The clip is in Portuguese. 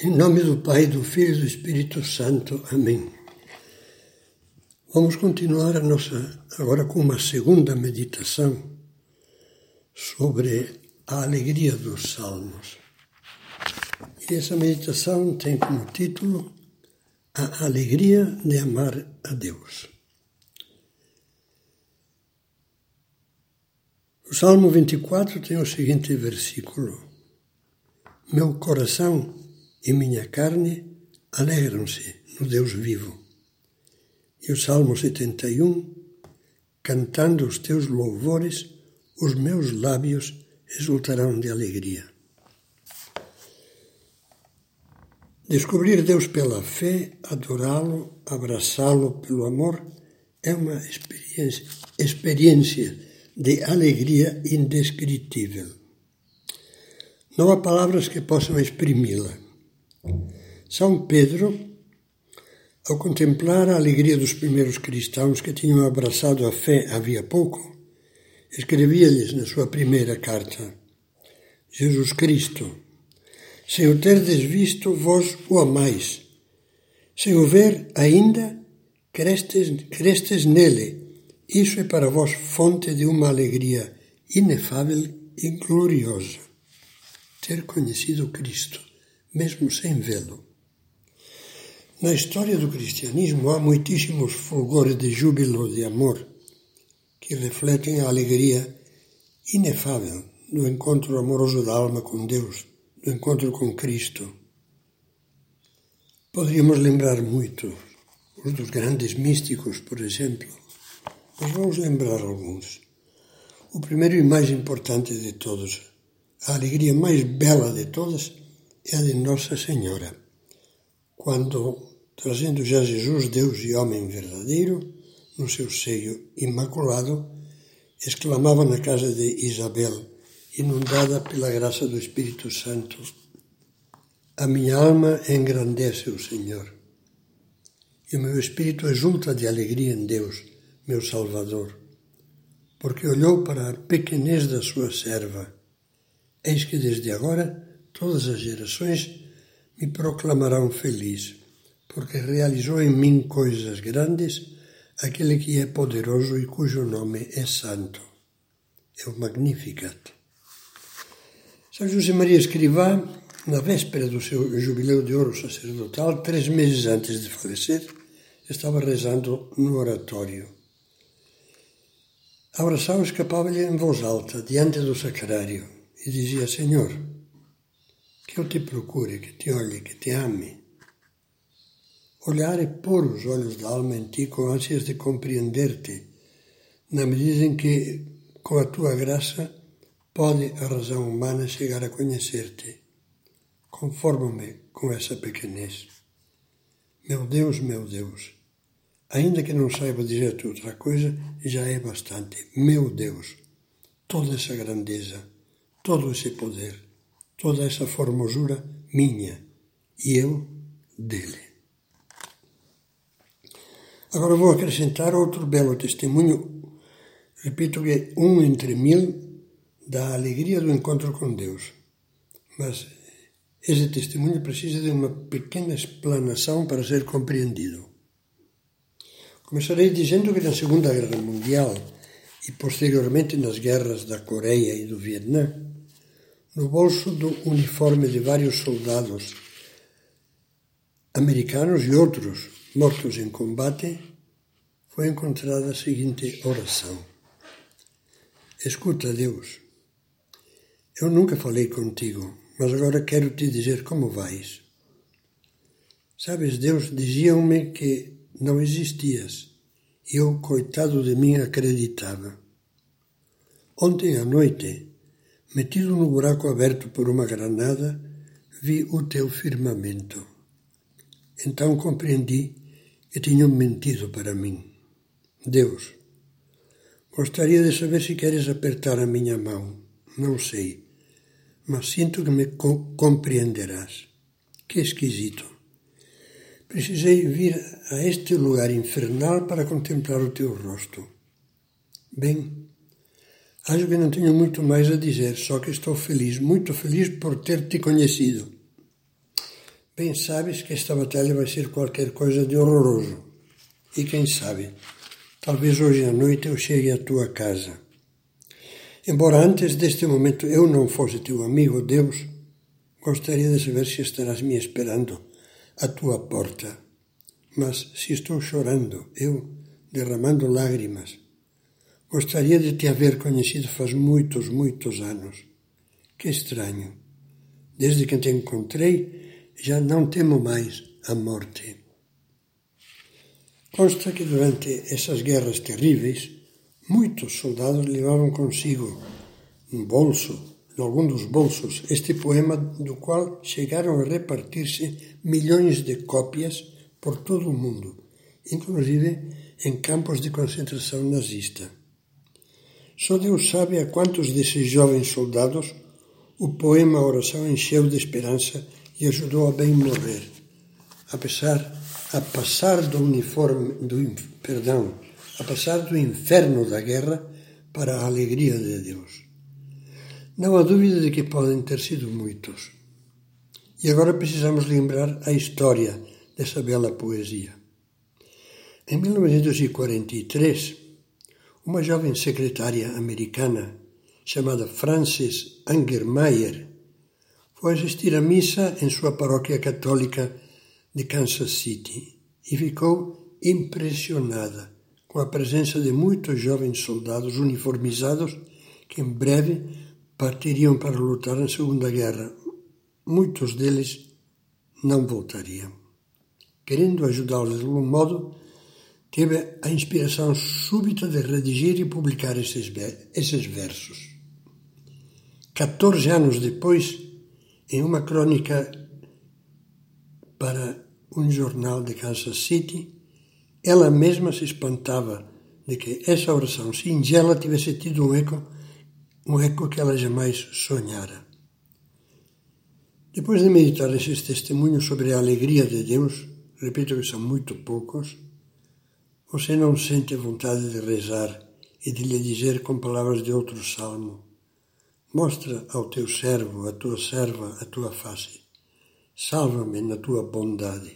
Em nome do Pai, do Filho e do Espírito Santo. Amém. Vamos continuar a nossa agora com uma segunda meditação sobre a alegria dos salmos. E essa meditação tem como título A alegria de amar a Deus. O Salmo 24 tem o seguinte versículo: Meu coração e minha carne alegram-se no Deus vivo. E o Salmo 71, cantando os teus louvores, os meus lábios exultarão de alegria. Descobrir Deus pela fé, adorá-lo, abraçá-lo pelo amor, é uma experiência, experiência de alegria indescritível. Não há palavras que possam exprimi-la. São Pedro, ao contemplar a alegria dos primeiros cristãos que tinham abraçado a fé havia pouco, escrevia-lhes na sua primeira carta: Jesus Cristo, sem o terdes visto, vós o amais. Sem o ver ainda, crestes, crestes nele. Isso é para vós fonte de uma alegria inefável e gloriosa. Ter conhecido Cristo mesmo sem vê-lo. Na história do cristianismo há muitíssimos fulgores de júbilo de amor que refletem a alegria inefável do encontro amoroso da alma com Deus, do encontro com Cristo. Poderíamos lembrar muito os dos grandes místicos, por exemplo, mas vamos lembrar alguns. O primeiro e mais importante de todos, a alegria mais bela de todas, é a de Nossa Senhora, quando, trazendo já Jesus, Deus e homem verdadeiro, no seu seio imaculado, exclamava na casa de Isabel, inundada pela graça do Espírito Santo: A minha alma engrandece o Senhor, e o meu espírito exulta de alegria em Deus, meu Salvador, porque olhou para a pequenez da sua serva. Eis que desde agora Todas as gerações me proclamarão feliz, porque realizou em mim coisas grandes aquele que é poderoso e cujo nome é santo. É o Magnificat. São José Maria Escrivá, na véspera do seu jubileu de ouro sacerdotal, três meses antes de falecer, estava rezando no oratório. A oração escapava-lhe em voz alta, diante do sacrário, e dizia: Senhor, eu te procure, que te olhe, que te ame. Olhar é pôr os olhos da alma em ti com ânsias de compreender-te, na medida em que, com a tua graça, pode a razão humana chegar a conhecer-te. Conformo-me com essa pequenez. Meu Deus, meu Deus, ainda que não saiba dizer-te outra coisa, já é bastante. Meu Deus, toda essa grandeza, todo esse poder toda essa formosura minha e eu dele. Agora vou acrescentar outro belo testemunho, repito que é um entre mil da alegria do encontro com Deus. Mas esse testemunho precisa de uma pequena explanação para ser compreendido. Começarei dizendo que na Segunda Guerra Mundial e posteriormente nas guerras da Coreia e do Vietnã, no bolso do uniforme de vários soldados americanos e outros mortos em combate, foi encontrada a seguinte oração: Escuta, Deus, eu nunca falei contigo, mas agora quero te dizer como vais. Sabes, Deus, diziam-me que não existias e eu, coitado de mim, acreditava. Ontem à noite, Metido no buraco aberto por uma granada, vi o teu firmamento. Então compreendi que tinham mentido para mim. Deus, gostaria de saber se queres apertar a minha mão. Não sei, mas sinto que me co compreenderás. Que esquisito. Precisei vir a este lugar infernal para contemplar o teu rosto. Bem, Acho que não tenho muito mais a dizer, só que estou feliz, muito feliz por ter te conhecido. bem sabes que esta batalha vai ser qualquer coisa de horroroso. E quem sabe, talvez hoje à noite eu chegue à tua casa. Embora antes deste momento eu não fosse teu amigo, Deus, gostaria de saber se estarás me esperando à tua porta. Mas se estou chorando, eu, derramando lágrimas, gostaria de te haver conhecido faz muitos, muitos anos. Que estranho. Desde que te encontrei, já não temo mais a morte. Consta que durante essas guerras terríveis, muitos soldados levavam consigo um bolso, em algum dos bolsos, este poema do qual chegaram a repartir-se milhões de cópias por todo o mundo, inclusive em campos de concentração nazista. Só Deus sabe a quantos desses jovens soldados o poema Oração encheu de esperança e ajudou a bem morrer, apesar a passar do uniforme, do, perdão, a passar do inferno da guerra para a alegria de Deus. Não há dúvida de que podem ter sido muitos. E agora precisamos lembrar a história dessa bela poesia. Em 1943, uma jovem secretária americana chamada Frances Angermeyer foi assistir à missa em sua paróquia católica de Kansas City e ficou impressionada com a presença de muitos jovens soldados uniformizados que em breve partiriam para lutar na Segunda Guerra. Muitos deles não voltariam. Querendo ajudá-los de algum modo, teve a inspiração súbita de redigir e publicar esses, esses versos. 14 anos depois, em uma crônica para um jornal de Kansas City, ela mesma se espantava de que essa oração singela tivesse tido um eco, um eco que ela jamais sonhara. Depois de meditar esses testemunhos sobre a alegria de Deus, repito que são muito poucos, você não sente vontade de rezar e de lhe dizer com palavras de outro salmo: Mostra ao teu servo, à tua serva, a tua face. Salva-me na tua bondade.